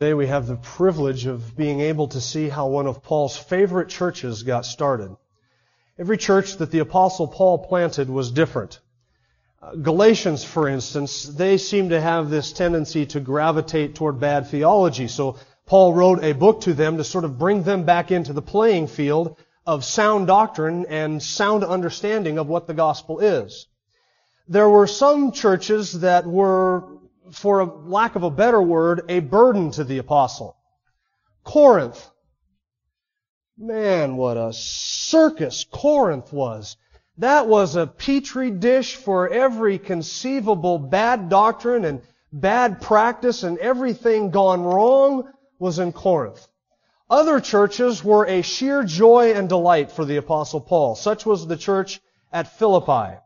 Today we have the privilege of being able to see how one of Paul's favorite churches got started. Every church that the apostle Paul planted was different. Uh, Galatians, for instance, they seem to have this tendency to gravitate toward bad theology. So Paul wrote a book to them to sort of bring them back into the playing field of sound doctrine and sound understanding of what the gospel is. There were some churches that were for a lack of a better word, a burden to the apostle. Corinth. Man, what a circus Corinth was. That was a petri dish for every conceivable bad doctrine and bad practice and everything gone wrong was in Corinth. Other churches were a sheer joy and delight for the apostle Paul. Such was the church at Philippi.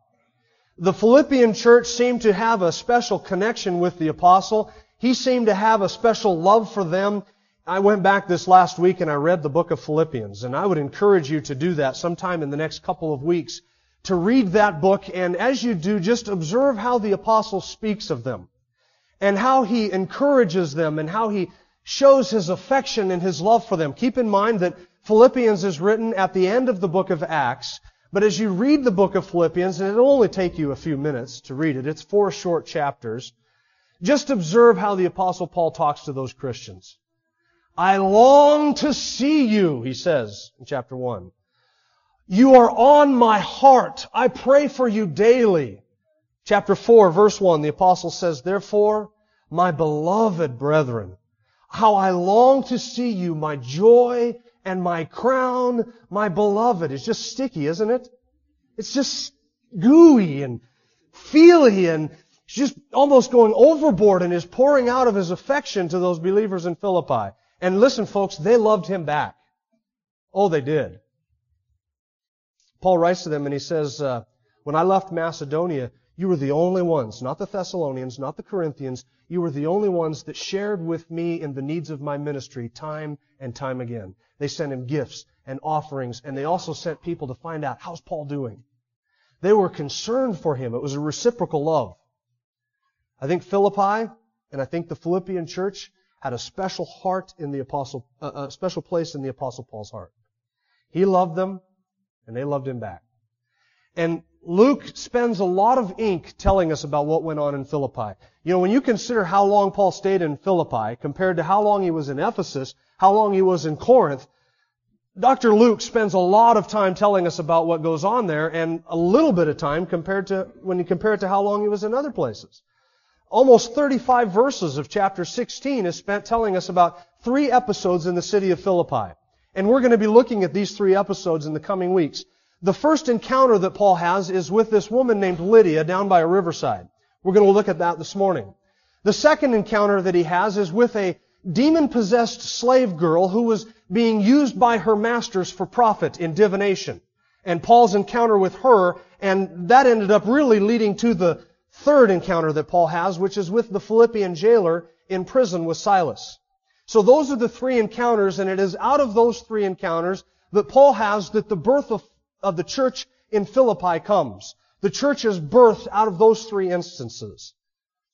The Philippian church seemed to have a special connection with the apostle. He seemed to have a special love for them. I went back this last week and I read the book of Philippians, and I would encourage you to do that sometime in the next couple of weeks, to read that book, and as you do, just observe how the apostle speaks of them, and how he encourages them, and how he shows his affection and his love for them. Keep in mind that Philippians is written at the end of the book of Acts, but as you read the book of Philippians, and it'll only take you a few minutes to read it, it's four short chapters, just observe how the apostle Paul talks to those Christians. I long to see you, he says in chapter 1. You are on my heart. I pray for you daily. Chapter 4, verse 1, the apostle says, Therefore, my beloved brethren, how I long to see you, my joy and my crown, my beloved. It's just sticky, isn't it? It's just gooey and feely and just almost going overboard and is pouring out of his affection to those believers in Philippi. And listen, folks, they loved him back. Oh, they did. Paul writes to them and he says, uh, when I left Macedonia, you were the only ones, not the Thessalonians, not the Corinthians, you were the only ones that shared with me in the needs of my ministry time and time again. They sent him gifts and offerings, and they also sent people to find out, how's Paul doing? They were concerned for him. It was a reciprocal love. I think Philippi and I think the Philippian church had a special heart in the apostle, uh, a special place in the apostle Paul's heart. He loved them, and they loved him back. And Luke spends a lot of ink telling us about what went on in Philippi. You know, when you consider how long Paul stayed in Philippi compared to how long he was in Ephesus, how long he was in Corinth, Dr. Luke spends a lot of time telling us about what goes on there and a little bit of time compared to, when you compare it to how long he was in other places. Almost 35 verses of chapter 16 is spent telling us about three episodes in the city of Philippi. And we're going to be looking at these three episodes in the coming weeks. The first encounter that Paul has is with this woman named Lydia down by a riverside. We're going to look at that this morning. The second encounter that he has is with a demon-possessed slave girl who was being used by her masters for profit in divination. And Paul's encounter with her, and that ended up really leading to the third encounter that Paul has, which is with the Philippian jailer in prison with Silas. So those are the three encounters, and it is out of those three encounters that Paul has that the birth of, of the church in Philippi comes. The church is birthed out of those three instances.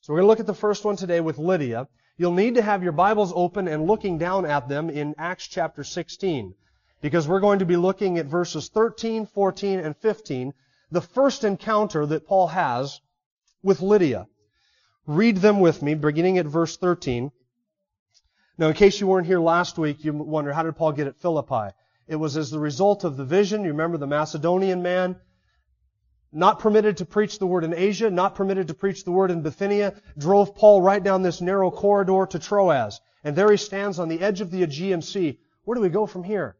So we're going to look at the first one today with Lydia. You'll need to have your Bibles open and looking down at them in Acts chapter 16. Because we're going to be looking at verses 13, 14, and 15, the first encounter that Paul has with Lydia. Read them with me, beginning at verse 13. Now, in case you weren't here last week, you wonder, how did Paul get at Philippi? It was as the result of the vision. You remember the Macedonian man not permitted to preach the word in Asia, not permitted to preach the word in Bithynia, drove Paul right down this narrow corridor to Troas. And there he stands on the edge of the Aegean Sea. Where do we go from here?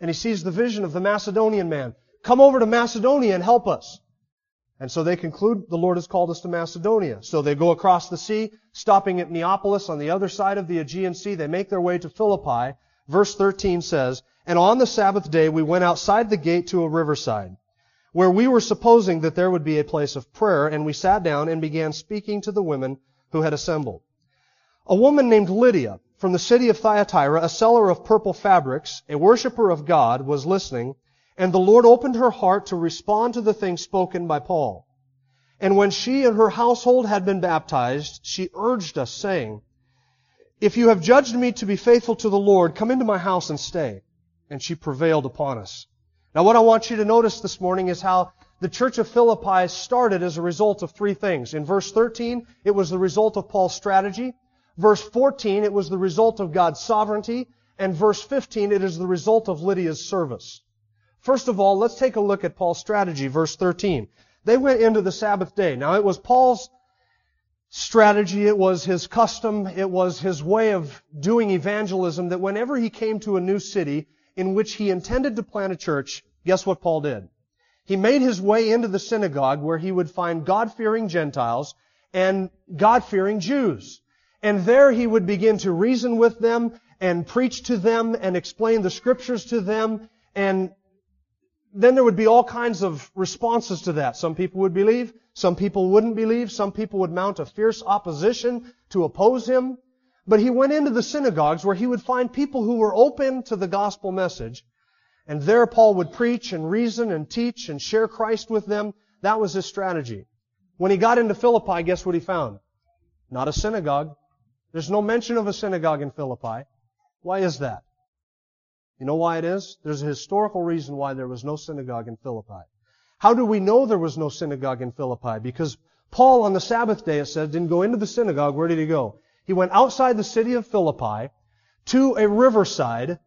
And he sees the vision of the Macedonian man. Come over to Macedonia and help us. And so they conclude the Lord has called us to Macedonia. So they go across the sea, stopping at Neapolis on the other side of the Aegean Sea. They make their way to Philippi. Verse 13 says, And on the Sabbath day we went outside the gate to a riverside, where we were supposing that there would be a place of prayer, and we sat down and began speaking to the women who had assembled. A woman named Lydia, from the city of Thyatira, a seller of purple fabrics, a worshiper of God, was listening, and the Lord opened her heart to respond to the things spoken by Paul. And when she and her household had been baptized, she urged us, saying, If you have judged me to be faithful to the Lord, come into my house and stay. And she prevailed upon us. Now what I want you to notice this morning is how the church of Philippi started as a result of three things. In verse 13, it was the result of Paul's strategy. Verse 14, it was the result of God's sovereignty. And verse 15, it is the result of Lydia's service. First of all, let's take a look at Paul's strategy, verse 13. They went into the Sabbath day. Now it was Paul's strategy, it was his custom, it was his way of doing evangelism that whenever he came to a new city in which he intended to plant a church, guess what Paul did? He made his way into the synagogue where he would find God-fearing Gentiles and God-fearing Jews. And there he would begin to reason with them and preach to them and explain the scriptures to them and then there would be all kinds of responses to that. Some people would believe, some people wouldn't believe, some people would mount a fierce opposition to oppose him. But he went into the synagogues where he would find people who were open to the gospel message. And there Paul would preach and reason and teach and share Christ with them. That was his strategy. When he got into Philippi, guess what he found? Not a synagogue. There's no mention of a synagogue in Philippi. Why is that? You know why it is? There's a historical reason why there was no synagogue in Philippi. How do we know there was no synagogue in Philippi? Because Paul on the Sabbath day, it says, didn't go into the synagogue. Where did he go? He went outside the city of Philippi to a riverside,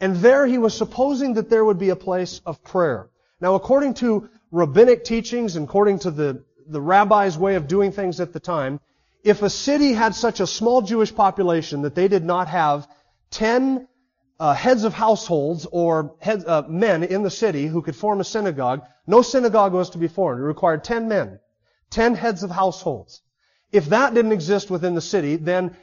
and there he was supposing that there would be a place of prayer. Now, according to rabbinic teachings and according to the, the rabbi's way of doing things at the time, if a city had such a small Jewish population that they did not have ten uh, heads of households or heads, uh, men in the city who could form a synagogue, no synagogue was to be formed. It required ten men, ten heads of households. If that didn't exist within the city, then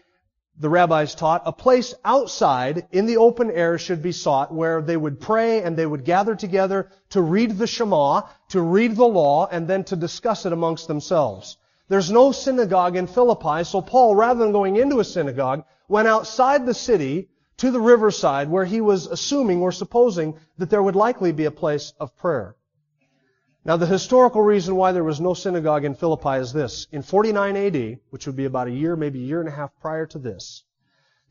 the rabbis taught a place outside in the open air should be sought where they would pray and they would gather together to read the Shema, to read the law, and then to discuss it amongst themselves. There's no synagogue in Philippi, so Paul, rather than going into a synagogue, went outside the city to the riverside where he was assuming or supposing that there would likely be a place of prayer. Now the historical reason why there was no synagogue in Philippi is this. In 49 AD, which would be about a year, maybe a year and a half prior to this,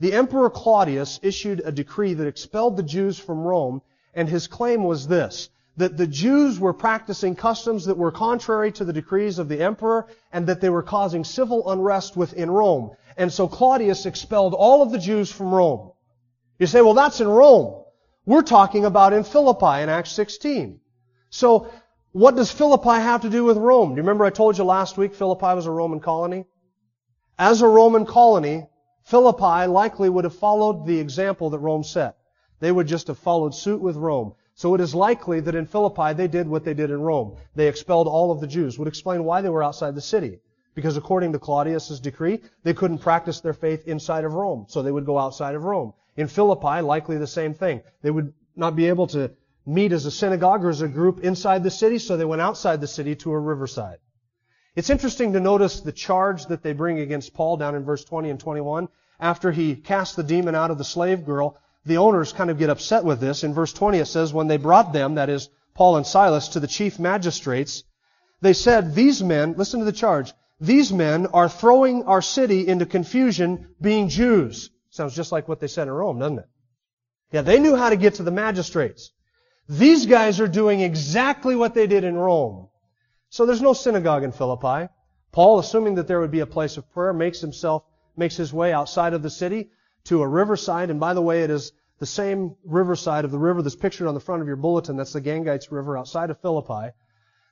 the Emperor Claudius issued a decree that expelled the Jews from Rome, and his claim was this, that the Jews were practicing customs that were contrary to the decrees of the emperor, and that they were causing civil unrest within Rome. And so Claudius expelled all of the Jews from Rome. You say, well, that's in Rome. We're talking about in Philippi in Acts 16. So, what does Philippi have to do with Rome? Do you remember I told you last week Philippi was a Roman colony? As a Roman colony, Philippi likely would have followed the example that Rome set. They would just have followed suit with Rome. So it is likely that in Philippi they did what they did in Rome. They expelled all of the Jews. Would explain why they were outside the city. Because according to Claudius's decree, they couldn't practice their faith inside of Rome. So they would go outside of Rome. In Philippi, likely the same thing. They would not be able to meet as a synagogue or as a group inside the city, so they went outside the city to a riverside. It's interesting to notice the charge that they bring against Paul down in verse 20 and 21. After he cast the demon out of the slave girl, the owners kind of get upset with this. In verse 20 it says, when they brought them, that is, Paul and Silas, to the chief magistrates, they said, these men, listen to the charge, these men are throwing our city into confusion being Jews. Sounds just like what they said in Rome, doesn't it? Yeah, they knew how to get to the magistrates. These guys are doing exactly what they did in Rome. So there's no synagogue in Philippi. Paul, assuming that there would be a place of prayer, makes himself, makes his way outside of the city to a riverside. And by the way, it is the same riverside of the river that's pictured on the front of your bulletin. That's the Gangites River outside of Philippi.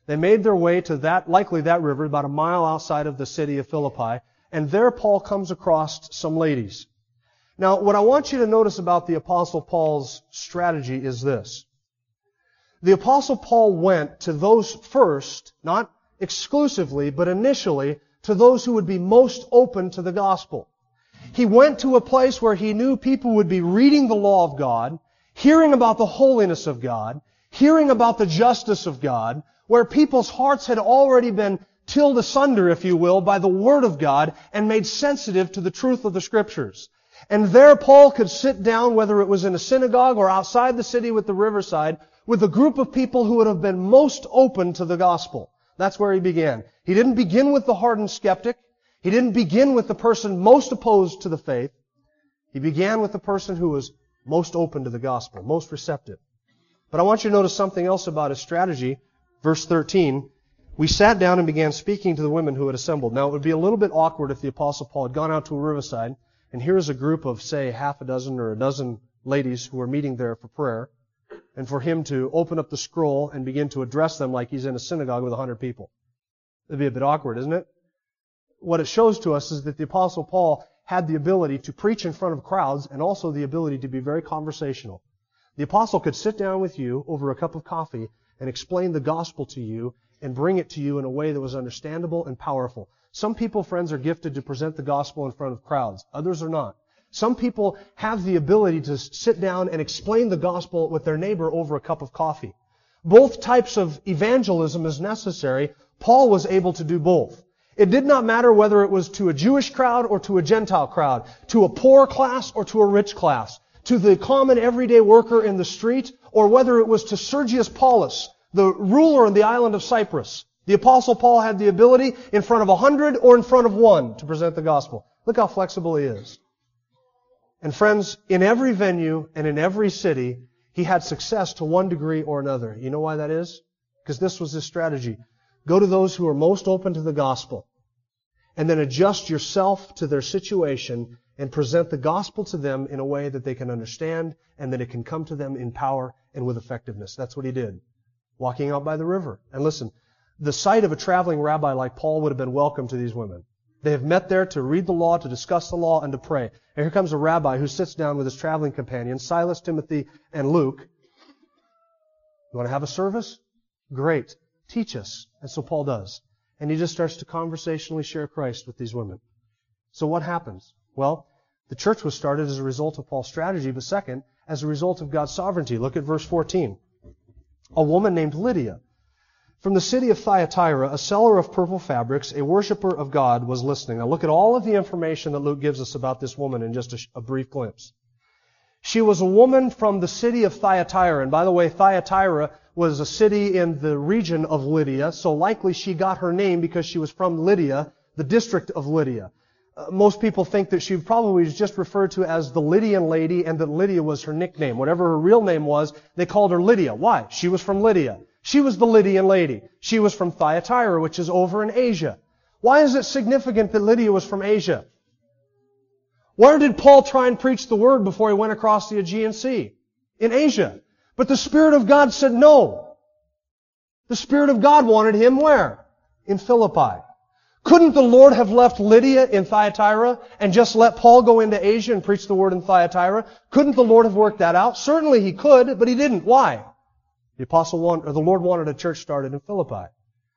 They made their way to that, likely that river, about a mile outside of the city of Philippi. And there Paul comes across some ladies. Now, what I want you to notice about the Apostle Paul's strategy is this. The Apostle Paul went to those first, not exclusively, but initially, to those who would be most open to the gospel. He went to a place where he knew people would be reading the law of God, hearing about the holiness of God, hearing about the justice of God, where people's hearts had already been tilled asunder, if you will, by the Word of God and made sensitive to the truth of the Scriptures. And there Paul could sit down, whether it was in a synagogue or outside the city with the riverside, with a group of people who would have been most open to the gospel. That's where he began. He didn't begin with the hardened skeptic. He didn't begin with the person most opposed to the faith. He began with the person who was most open to the gospel, most receptive. But I want you to notice something else about his strategy. Verse 13. We sat down and began speaking to the women who had assembled. Now it would be a little bit awkward if the apostle Paul had gone out to a riverside and here is a group of, say, half a dozen or a dozen ladies who are meeting there for prayer and for him to open up the scroll and begin to address them like he's in a synagogue with a hundred people. It'd be a bit awkward, isn't it? What it shows to us is that the apostle Paul had the ability to preach in front of crowds and also the ability to be very conversational. The apostle could sit down with you over a cup of coffee and explain the gospel to you and bring it to you in a way that was understandable and powerful. Some people, friends, are gifted to present the gospel in front of crowds. Others are not. Some people have the ability to sit down and explain the gospel with their neighbor over a cup of coffee. Both types of evangelism is necessary. Paul was able to do both. It did not matter whether it was to a Jewish crowd or to a Gentile crowd, to a poor class or to a rich class, to the common everyday worker in the street, or whether it was to Sergius Paulus, the ruler in the island of Cyprus. The apostle Paul had the ability in front of a hundred or in front of one to present the gospel. Look how flexible he is. And friends, in every venue and in every city, he had success to one degree or another. You know why that is? Because this was his strategy. Go to those who are most open to the gospel and then adjust yourself to their situation and present the gospel to them in a way that they can understand and that it can come to them in power and with effectiveness. That's what he did. Walking out by the river. And listen, the sight of a traveling rabbi like Paul would have been welcome to these women. They have met there to read the law, to discuss the law, and to pray. And here comes a rabbi who sits down with his traveling companions, Silas, Timothy, and Luke. You want to have a service? Great. Teach us. And so Paul does. And he just starts to conversationally share Christ with these women. So what happens? Well, the church was started as a result of Paul's strategy, but second, as a result of God's sovereignty. Look at verse 14. A woman named Lydia from the city of Thyatira, a seller of purple fabrics, a worshiper of God, was listening. Now look at all of the information that Luke gives us about this woman in just a, a brief glimpse. She was a woman from the city of Thyatira. And by the way, Thyatira was a city in the region of Lydia, so likely she got her name because she was from Lydia, the district of Lydia. Uh, most people think that she probably was just referred to as the Lydian lady and that Lydia was her nickname. Whatever her real name was, they called her Lydia. Why? She was from Lydia. She was the Lydian lady. She was from Thyatira, which is over in Asia. Why is it significant that Lydia was from Asia? Where did Paul try and preach the word before he went across the Aegean Sea? In Asia. But the Spirit of God said no. The Spirit of God wanted him where? In Philippi. Couldn't the Lord have left Lydia in Thyatira and just let Paul go into Asia and preach the word in Thyatira? Couldn't the Lord have worked that out? Certainly he could, but he didn't. Why? The apostle wanted, or the Lord wanted a church started in Philippi.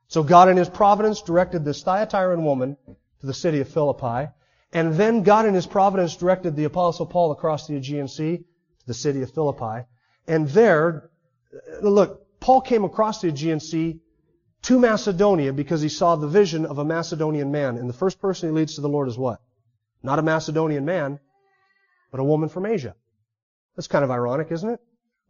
So God in His providence directed this Thyatiran woman to the city of Philippi. And then God in His providence directed the apostle Paul across the Aegean Sea to the city of Philippi. And there, uh, look, Paul came across the Aegean Sea to Macedonia because he saw the vision of a Macedonian man. And the first person he leads to the Lord is what? Not a Macedonian man, but a woman from Asia. That's kind of ironic, isn't it?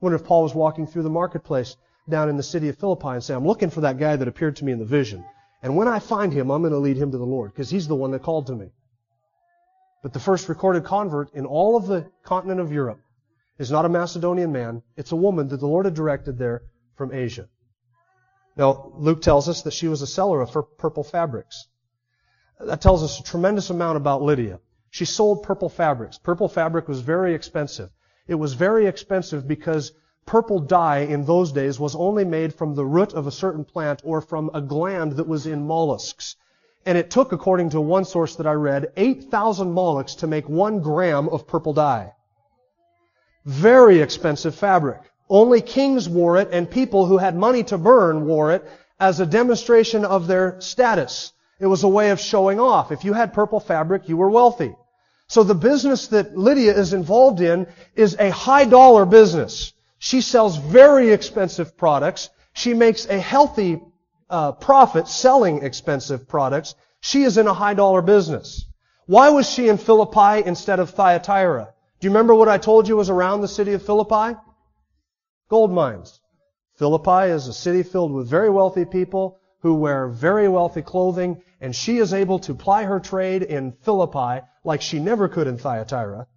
Wonder if Paul was walking through the marketplace down in the city of Philippi and say, I'm looking for that guy that appeared to me in the vision. And when I find him, I'm going to lead him to the Lord because he's the one that called to me. But the first recorded convert in all of the continent of Europe is not a Macedonian man. It's a woman that the Lord had directed there from Asia. Now, Luke tells us that she was a seller of purple fabrics. That tells us a tremendous amount about Lydia. She sold purple fabrics. Purple fabric was very expensive. It was very expensive because purple dye in those days was only made from the root of a certain plant or from a gland that was in mollusks. And it took, according to one source that I read, 8,000 mollusks to make one gram of purple dye. Very expensive fabric. Only kings wore it and people who had money to burn wore it as a demonstration of their status. It was a way of showing off. If you had purple fabric, you were wealthy. So the business that Lydia is involved in is a high dollar business. She sells very expensive products. She makes a healthy uh, profit selling expensive products. She is in a high dollar business. Why was she in Philippi instead of Thyatira? Do you remember what I told you was around the city of Philippi? Gold mines. Philippi is a city filled with very wealthy people who wear very wealthy clothing, and she is able to ply her trade in Philippi like she never could in Thyatira.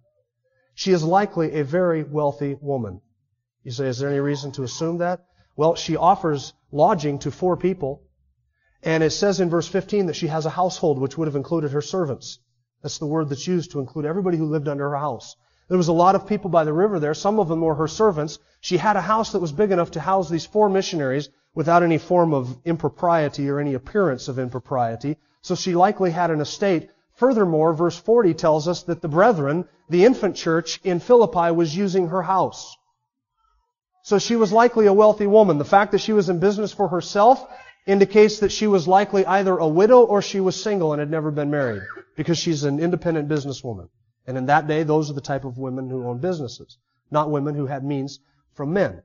She is likely a very wealthy woman. You say, is there any reason to assume that? Well, she offers lodging to four people, and it says in verse 15 that she has a household which would have included her servants. That's the word that's used to include everybody who lived under her house. There was a lot of people by the river there. Some of them were her servants. She had a house that was big enough to house these four missionaries without any form of impropriety or any appearance of impropriety. So she likely had an estate. Furthermore, verse 40 tells us that the brethren, the infant church in Philippi, was using her house. So she was likely a wealthy woman. The fact that she was in business for herself indicates that she was likely either a widow or she was single and had never been married because she's an independent businesswoman. And in that day, those are the type of women who own businesses, not women who had means from men.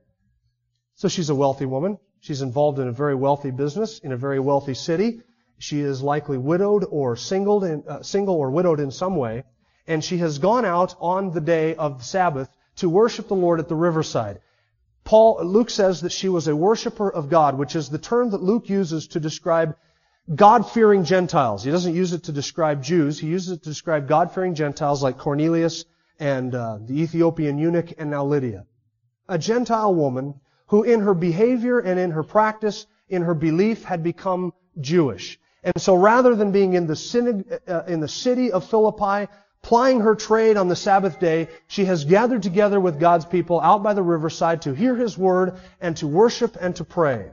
So she's a wealthy woman. She's involved in a very wealthy business in a very wealthy city. She is likely widowed or singled in, uh, single or widowed in some way. And she has gone out on the day of the Sabbath to worship the Lord at the riverside. Paul, Luke says that she was a worshiper of God, which is the term that Luke uses to describe God-fearing Gentiles. He doesn't use it to describe Jews. He uses it to describe God-fearing Gentiles like Cornelius and uh, the Ethiopian eunuch and now Lydia. A Gentile woman who in her behavior and in her practice, in her belief, had become Jewish. And so rather than being in the, uh, in the city of Philippi, plying her trade on the Sabbath day, she has gathered together with God's people out by the riverside to hear His word and to worship and to pray.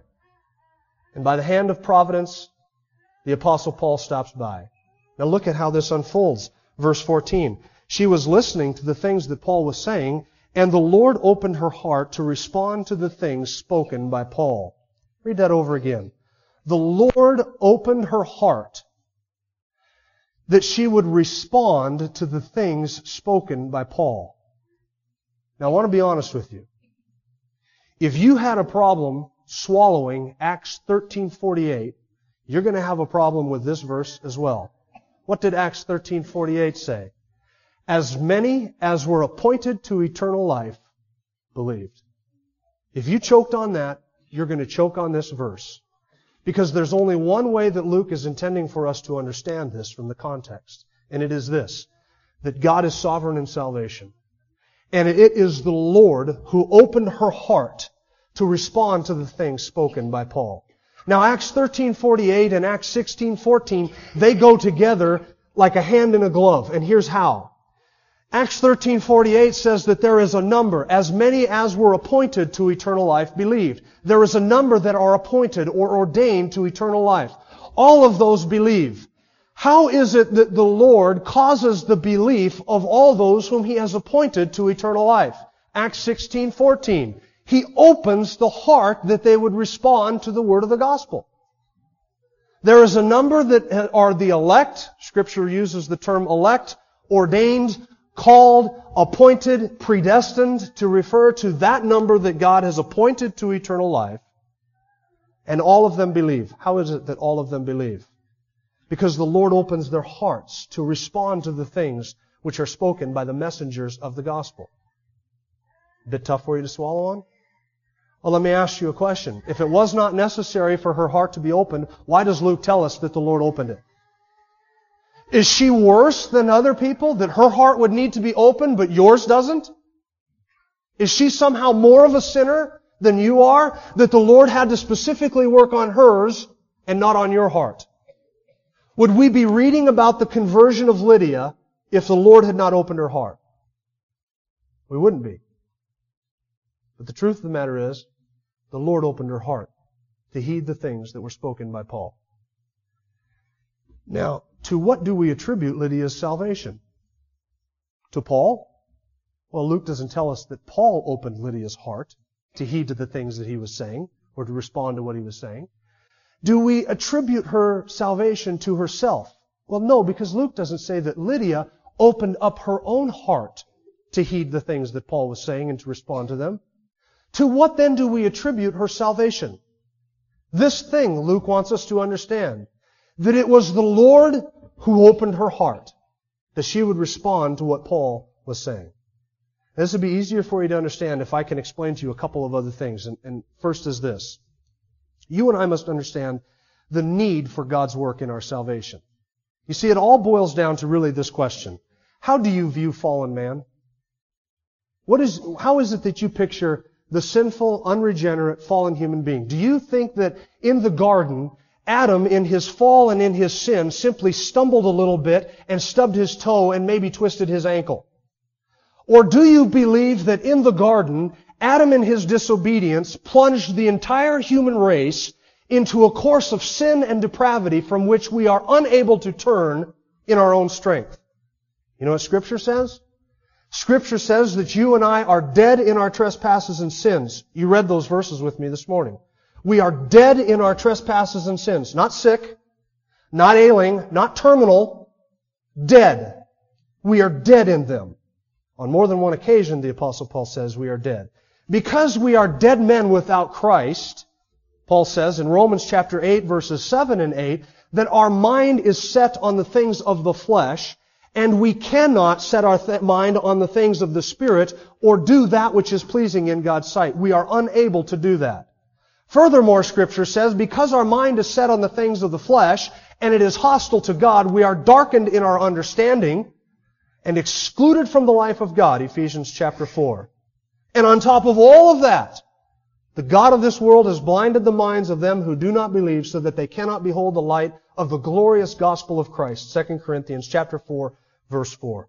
And by the hand of providence, the apostle Paul stops by. Now look at how this unfolds. Verse 14. She was listening to the things that Paul was saying and the Lord opened her heart to respond to the things spoken by Paul. Read that over again. The Lord opened her heart that she would respond to the things spoken by Paul. Now I want to be honest with you. If you had a problem swallowing Acts 13:48, you're going to have a problem with this verse as well. What did Acts 13:48 say? As many as were appointed to eternal life believed. If you choked on that, you're going to choke on this verse. Because there's only one way that Luke is intending for us to understand this from the context. And it is this. That God is sovereign in salvation. And it is the Lord who opened her heart to respond to the things spoken by Paul. Now Acts 13:48 and Acts 16:14, they go together like a hand in a glove. And here's how. Acts 13:48 says that there is a number, as many as were appointed to eternal life believed. There is a number that are appointed or ordained to eternal life. All of those believe. How is it that the Lord causes the belief of all those whom He has appointed to eternal life? Acts 16:14. He opens the heart that they would respond to the word of the gospel. There is a number that are the elect. Scripture uses the term elect, ordained, called, appointed, predestined to refer to that number that God has appointed to eternal life. And all of them believe. How is it that all of them believe? Because the Lord opens their hearts to respond to the things which are spoken by the messengers of the gospel. A bit tough for you to swallow on? Well, let me ask you a question. If it was not necessary for her heart to be opened, why does Luke tell us that the Lord opened it? Is she worse than other people that her heart would need to be open but yours doesn't? Is she somehow more of a sinner than you are that the Lord had to specifically work on hers and not on your heart? Would we be reading about the conversion of Lydia if the Lord had not opened her heart? We wouldn't be. But the truth of the matter is, the Lord opened her heart to heed the things that were spoken by Paul. Now, to what do we attribute Lydia's salvation? To Paul? Well, Luke doesn't tell us that Paul opened Lydia's heart to heed to the things that he was saying or to respond to what he was saying. Do we attribute her salvation to herself? Well, no, because Luke doesn't say that Lydia opened up her own heart to heed the things that Paul was saying and to respond to them. To what then do we attribute her salvation? This thing Luke wants us to understand. That it was the Lord who opened her heart. That she would respond to what Paul was saying. This would be easier for you to understand if I can explain to you a couple of other things. And, and first is this. You and I must understand the need for God's work in our salvation. You see, it all boils down to really this question. How do you view fallen man? What is, how is it that you picture the sinful, unregenerate, fallen human being? Do you think that in the garden, Adam, in his fall and in his sin, simply stumbled a little bit and stubbed his toe and maybe twisted his ankle? Or do you believe that in the garden, Adam in his disobedience plunged the entire human race into a course of sin and depravity from which we are unable to turn in our own strength? You know what scripture says? Scripture says that you and I are dead in our trespasses and sins. You read those verses with me this morning. We are dead in our trespasses and sins. Not sick, not ailing, not terminal, dead. We are dead in them. On more than one occasion, the apostle Paul says we are dead. Because we are dead men without Christ, Paul says in Romans chapter 8 verses 7 and 8, that our mind is set on the things of the flesh, and we cannot set our th- mind on the things of the Spirit or do that which is pleasing in God's sight. We are unable to do that. Furthermore, Scripture says, because our mind is set on the things of the flesh, and it is hostile to God, we are darkened in our understanding, and excluded from the life of God, Ephesians chapter 4. And on top of all of that, the God of this world has blinded the minds of them who do not believe so that they cannot behold the light of the glorious gospel of Christ. 2 Corinthians chapter 4 verse 4.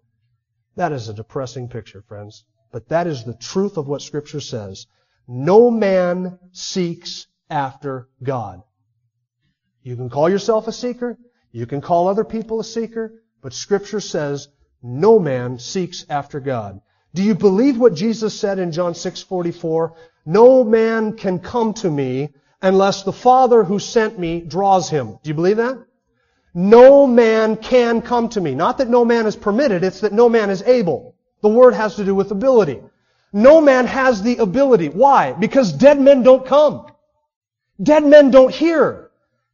That is a depressing picture, friends. But that is the truth of what scripture says. No man seeks after God. You can call yourself a seeker. You can call other people a seeker. But scripture says no man seeks after God. Do you believe what Jesus said in John 6:44? No man can come to me unless the Father who sent me draws him. Do you believe that? No man can come to me. Not that no man is permitted, it's that no man is able. The word has to do with ability. No man has the ability. Why? Because dead men don't come. Dead men don't hear.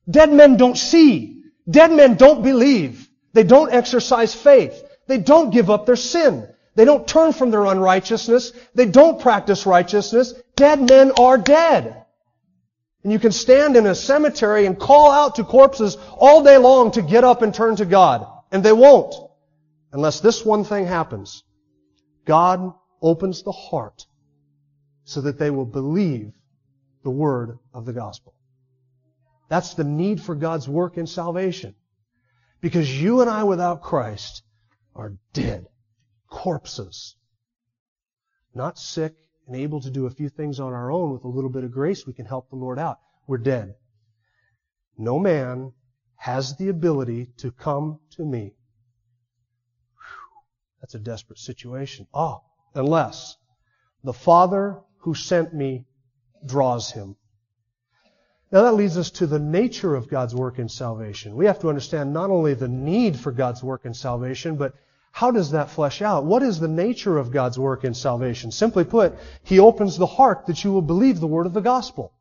Dead men don't see. Dead men don't believe. They don't exercise faith. They don't give up their sin. They don't turn from their unrighteousness. They don't practice righteousness. Dead men are dead. And you can stand in a cemetery and call out to corpses all day long to get up and turn to God. And they won't. Unless this one thing happens. God opens the heart so that they will believe the word of the gospel. That's the need for God's work in salvation. Because you and I without Christ are dead. Corpses. Not sick and able to do a few things on our own with a little bit of grace, we can help the Lord out. We're dead. No man has the ability to come to me. Whew, that's a desperate situation. Ah, unless the Father who sent me draws him. Now that leads us to the nature of God's work in salvation. We have to understand not only the need for God's work in salvation, but how does that flesh out? What is the nature of God's work in salvation? Simply put, He opens the heart that you will believe the word of the gospel.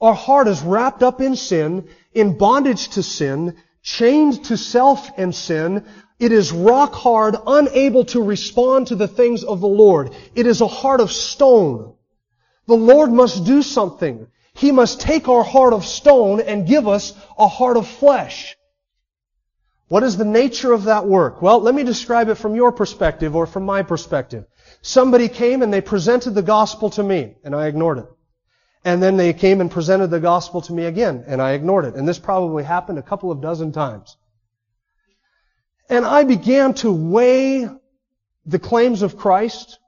Our heart is wrapped up in sin, in bondage to sin, chained to self and sin. It is rock hard, unable to respond to the things of the Lord. It is a heart of stone. The Lord must do something. He must take our heart of stone and give us a heart of flesh. What is the nature of that work? Well, let me describe it from your perspective or from my perspective. Somebody came and they presented the gospel to me, and I ignored it. And then they came and presented the gospel to me again, and I ignored it. And this probably happened a couple of dozen times. And I began to weigh the claims of Christ.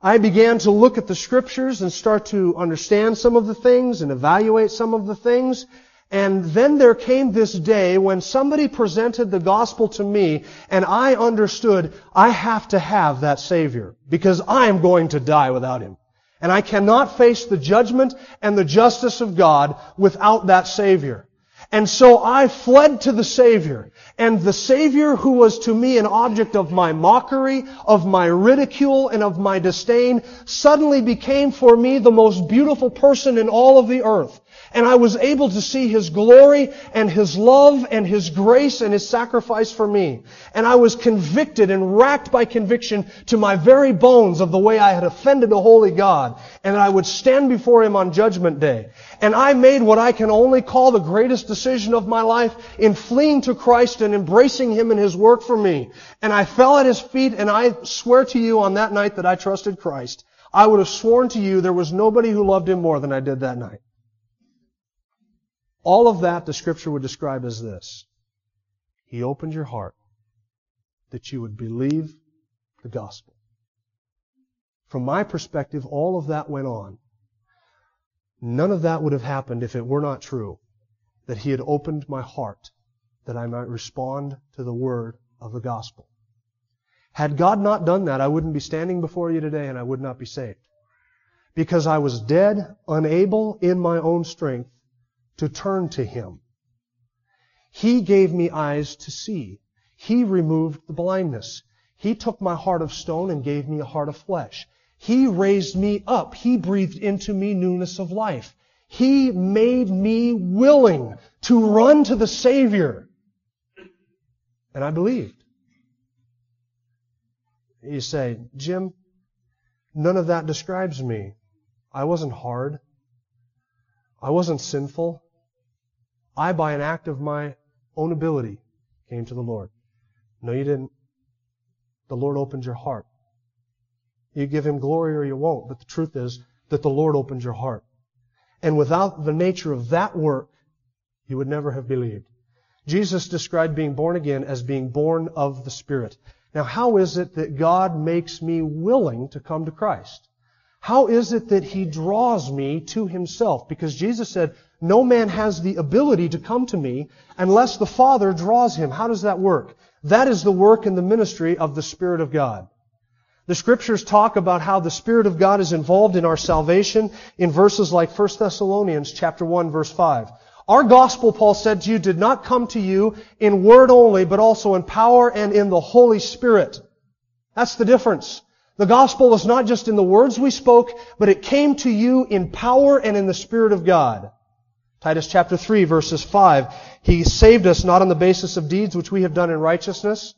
I began to look at the scriptures and start to understand some of the things and evaluate some of the things. And then there came this day when somebody presented the gospel to me and I understood I have to have that Savior because I am going to die without Him. And I cannot face the judgment and the justice of God without that Savior. And so I fled to the Savior. And the Savior who was to me an object of my mockery, of my ridicule, and of my disdain, suddenly became for me the most beautiful person in all of the earth and I was able to see His glory and His love and His grace and His sacrifice for me. And I was convicted and racked by conviction to my very bones of the way I had offended a holy God. And I would stand before Him on Judgment Day. And I made what I can only call the greatest decision of my life in fleeing to Christ and embracing Him and His work for me. And I fell at His feet and I swear to you on that night that I trusted Christ. I would have sworn to you there was nobody who loved Him more than I did that night. All of that the scripture would describe as this. He opened your heart that you would believe the gospel. From my perspective, all of that went on. None of that would have happened if it were not true that He had opened my heart that I might respond to the word of the gospel. Had God not done that, I wouldn't be standing before you today and I would not be saved. Because I was dead, unable in my own strength to turn to Him. He gave me eyes to see. He removed the blindness. He took my heart of stone and gave me a heart of flesh. He raised me up. He breathed into me newness of life. He made me willing to run to the Savior. And I believed. You say, Jim, none of that describes me. I wasn't hard. I wasn't sinful. I, by an act of my own ability, came to the Lord. No, you didn't. The Lord opened your heart. You give Him glory or you won't, but the truth is that the Lord opened your heart. And without the nature of that work, you would never have believed. Jesus described being born again as being born of the Spirit. Now, how is it that God makes me willing to come to Christ? How is it that He draws me to Himself? Because Jesus said, no man has the ability to come to me unless the Father draws him. How does that work? That is the work and the ministry of the Spirit of God. The scriptures talk about how the Spirit of God is involved in our salvation in verses like 1 Thessalonians chapter 1 verse 5. Our gospel, Paul said to you, did not come to you in word only, but also in power and in the Holy Spirit. That's the difference. The gospel was not just in the words we spoke, but it came to you in power and in the Spirit of God. Titus chapter 3 verses 5. He saved us not on the basis of deeds which we have done in righteousness,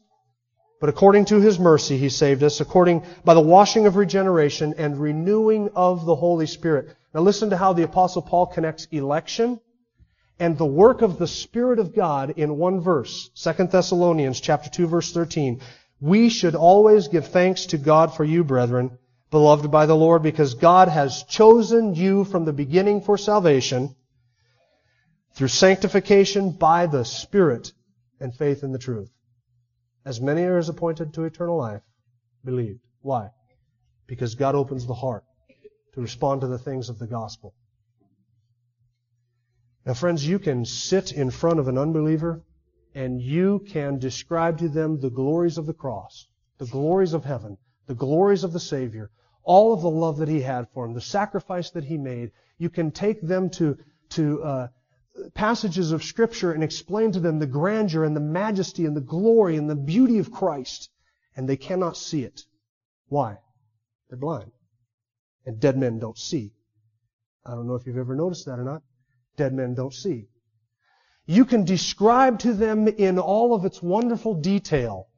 but according to His mercy He saved us, according by the washing of regeneration and renewing of the Holy Spirit. Now listen to how the apostle Paul connects election and the work of the Spirit of God in one verse. 2 Thessalonians chapter 2 verse 13. We should always give thanks to God for you, brethren, beloved by the Lord, because God has chosen you from the beginning for salvation through sanctification by the Spirit and faith in the truth. As many as appointed to eternal life believed. Why? Because God opens the heart to respond to the things of the gospel. Now, friends, you can sit in front of an unbeliever and you can describe to them the glories of the cross, the glories of heaven, the glories of the Savior, all of the love that He had for them, the sacrifice that He made. You can take them to, to uh, passages of Scripture and explain to them the grandeur and the majesty and the glory and the beauty of Christ, and they cannot see it. Why? They're blind. And dead men don't see. I don't know if you've ever noticed that or not. Dead men don't see. You can describe to them in all of its wonderful detail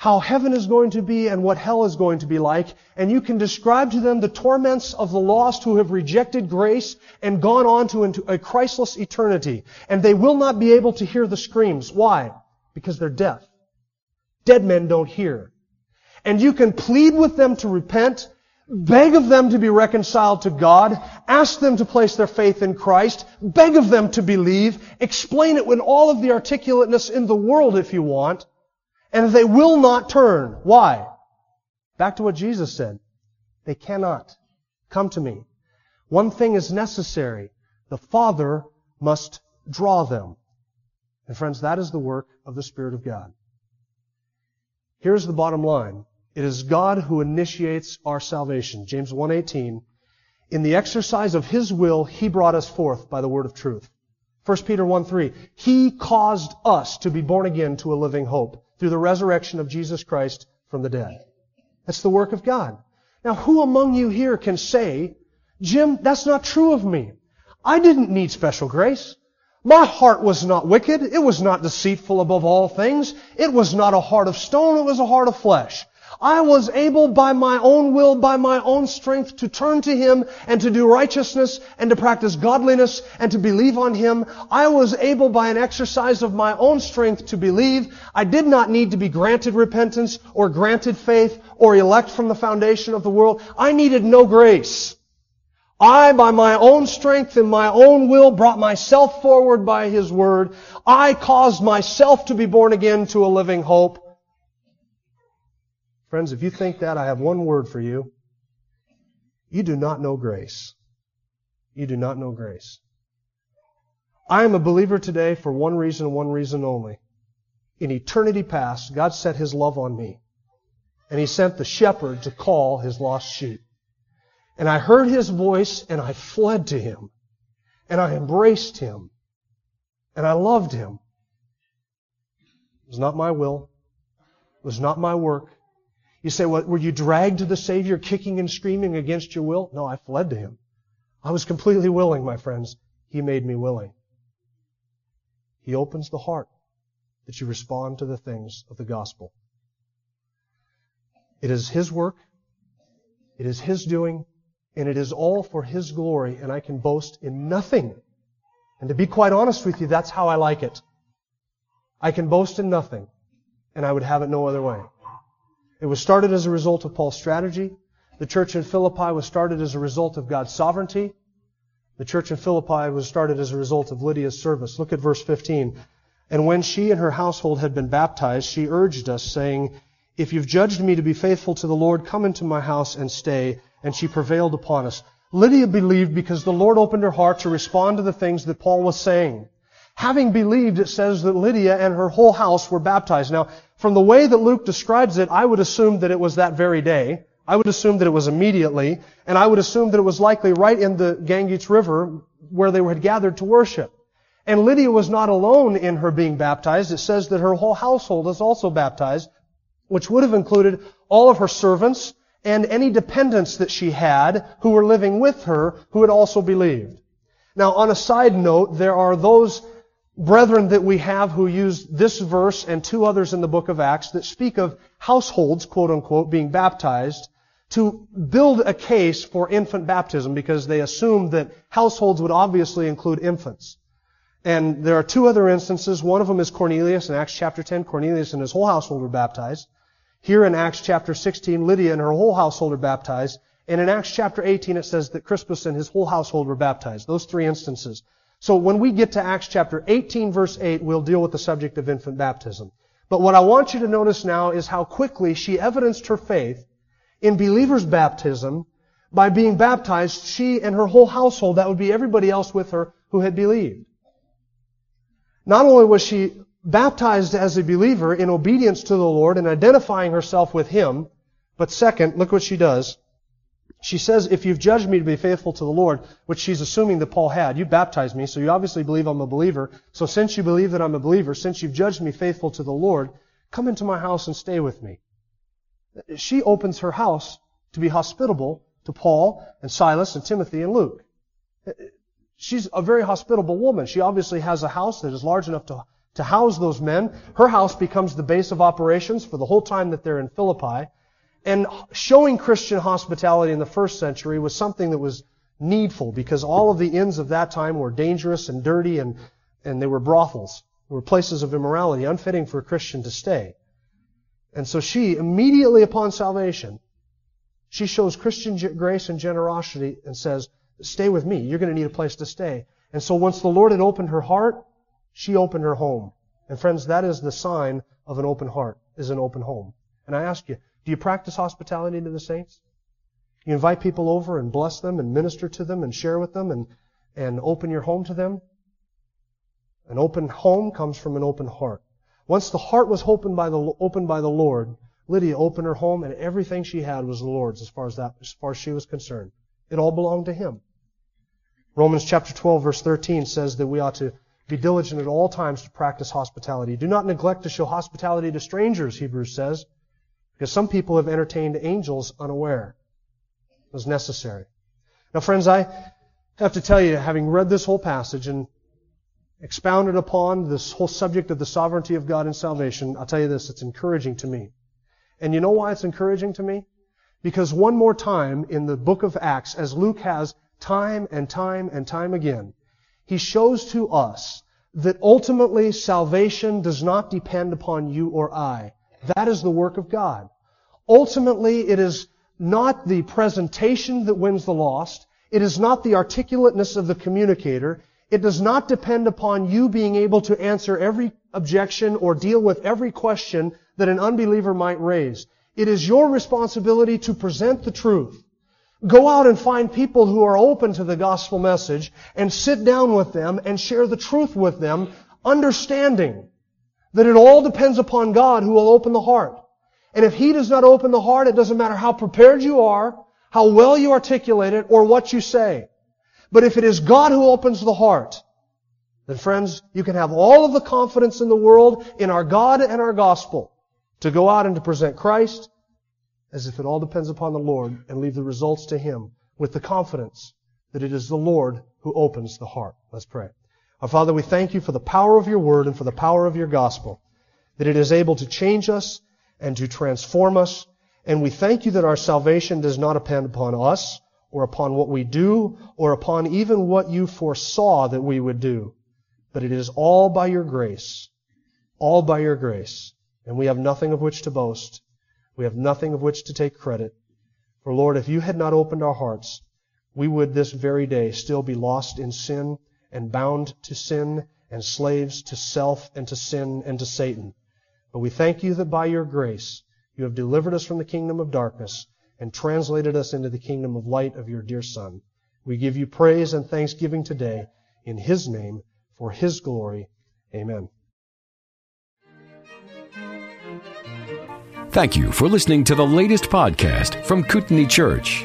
how heaven is going to be and what hell is going to be like, and you can describe to them the torments of the lost who have rejected grace and gone on to into a Christless eternity. And they will not be able to hear the screams. Why? Because they're deaf. Dead men don't hear. And you can plead with them to repent, beg of them to be reconciled to God, ask them to place their faith in Christ, beg of them to believe, explain it with all of the articulateness in the world if you want, and they will not turn. Why? Back to what Jesus said. They cannot come to me. One thing is necessary. The Father must draw them. And friends, that is the work of the Spirit of God. Here's the bottom line. It is God who initiates our salvation. James 1:18. In the exercise of his will, he brought us forth by the word of truth. 1 Peter 1:3. He caused us to be born again to a living hope through the resurrection of Jesus Christ from the dead. That's the work of God. Now, who among you here can say, Jim, that's not true of me. I didn't need special grace. My heart was not wicked. It was not deceitful above all things. It was not a heart of stone. It was a heart of flesh. I was able by my own will, by my own strength to turn to Him and to do righteousness and to practice godliness and to believe on Him. I was able by an exercise of my own strength to believe. I did not need to be granted repentance or granted faith or elect from the foundation of the world. I needed no grace. I, by my own strength and my own will, brought myself forward by His Word. I caused myself to be born again to a living hope. Friends, if you think that, I have one word for you. You do not know grace. You do not know grace. I am a believer today for one reason one reason only. In eternity past, God set His love on me. And He sent the shepherd to call His lost sheep. And I heard His voice and I fled to Him. And I embraced Him. And I loved Him. It was not my will. It was not my work. You say, well, were you dragged to the Savior kicking and screaming against your will? No, I fled to Him. I was completely willing, my friends. He made me willing. He opens the heart that you respond to the things of the gospel. It is His work. It is His doing. And it is all for His glory. And I can boast in nothing. And to be quite honest with you, that's how I like it. I can boast in nothing. And I would have it no other way. It was started as a result of Paul's strategy. The church in Philippi was started as a result of God's sovereignty. The church in Philippi was started as a result of Lydia's service. Look at verse 15. And when she and her household had been baptized, she urged us, saying, If you've judged me to be faithful to the Lord, come into my house and stay. And she prevailed upon us. Lydia believed because the Lord opened her heart to respond to the things that Paul was saying. Having believed, it says that Lydia and her whole house were baptized. Now, from the way that Luke describes it, I would assume that it was that very day. I would assume that it was immediately, and I would assume that it was likely right in the Ganges River where they had gathered to worship. And Lydia was not alone in her being baptized. It says that her whole household is also baptized, which would have included all of her servants and any dependents that she had who were living with her who had also believed. Now, on a side note, there are those brethren that we have who use this verse and two others in the book of Acts that speak of households, quote unquote, being baptized to build a case for infant baptism because they assume that households would obviously include infants. And there are two other instances. One of them is Cornelius in Acts chapter 10. Cornelius and his whole household were baptized. Here in Acts chapter 16, Lydia and her whole household are baptized. And in Acts chapter 18, it says that Crispus and his whole household were baptized. Those three instances. So when we get to Acts chapter 18 verse 8, we'll deal with the subject of infant baptism. But what I want you to notice now is how quickly she evidenced her faith in believers' baptism by being baptized, she and her whole household, that would be everybody else with her who had believed. Not only was she baptized as a believer in obedience to the Lord and identifying herself with Him, but second, look what she does. She says, if you've judged me to be faithful to the Lord, which she's assuming that Paul had, you baptized me, so you obviously believe I'm a believer. So since you believe that I'm a believer, since you've judged me faithful to the Lord, come into my house and stay with me. She opens her house to be hospitable to Paul and Silas and Timothy and Luke. She's a very hospitable woman. She obviously has a house that is large enough to, to house those men. Her house becomes the base of operations for the whole time that they're in Philippi. And showing Christian hospitality in the first century was something that was needful because all of the inns of that time were dangerous and dirty and, and they were brothels. They were places of immorality, unfitting for a Christian to stay. And so she, immediately upon salvation, she shows Christian grace and generosity and says, stay with me. You're going to need a place to stay. And so once the Lord had opened her heart, she opened her home. And friends, that is the sign of an open heart, is an open home. And I ask you, do you practice hospitality to the saints? You invite people over and bless them and minister to them and share with them and, and open your home to them? An open home comes from an open heart. Once the heart was opened by the, opened by the Lord, Lydia opened her home and everything she had was the Lord's as far as that, as far as she was concerned. It all belonged to Him. Romans chapter 12 verse 13 says that we ought to Be diligent at all times to practice hospitality. Do not neglect to show hospitality to strangers, Hebrews says, because some people have entertained angels unaware. It was necessary. Now, friends, I have to tell you, having read this whole passage and expounded upon this whole subject of the sovereignty of God in salvation, I'll tell you this, it's encouraging to me. And you know why it's encouraging to me? Because one more time in the book of Acts, as Luke has time and time and time again, he shows to us that ultimately salvation does not depend upon you or I. That is the work of God. Ultimately, it is not the presentation that wins the lost. It is not the articulateness of the communicator. It does not depend upon you being able to answer every objection or deal with every question that an unbeliever might raise. It is your responsibility to present the truth. Go out and find people who are open to the gospel message and sit down with them and share the truth with them, understanding that it all depends upon God who will open the heart. And if He does not open the heart, it doesn't matter how prepared you are, how well you articulate it, or what you say. But if it is God who opens the heart, then friends, you can have all of the confidence in the world in our God and our gospel to go out and to present Christ as if it all depends upon the Lord and leave the results to Him with the confidence that it is the Lord who opens the heart. Let's pray. Our Father, we thank you for the power of your word and for the power of your gospel, that it is able to change us and to transform us. And we thank you that our salvation does not depend upon us or upon what we do or upon even what you foresaw that we would do. But it is all by your grace. All by your grace. And we have nothing of which to boast. We have nothing of which to take credit. For Lord, if you had not opened our hearts, we would this very day still be lost in sin and bound to sin and slaves to self and to sin and to Satan. But we thank you that by your grace you have delivered us from the kingdom of darkness and translated us into the kingdom of light of your dear Son. We give you praise and thanksgiving today in his name for his glory. Amen. Thank you for listening to the latest podcast from Kootenai Church.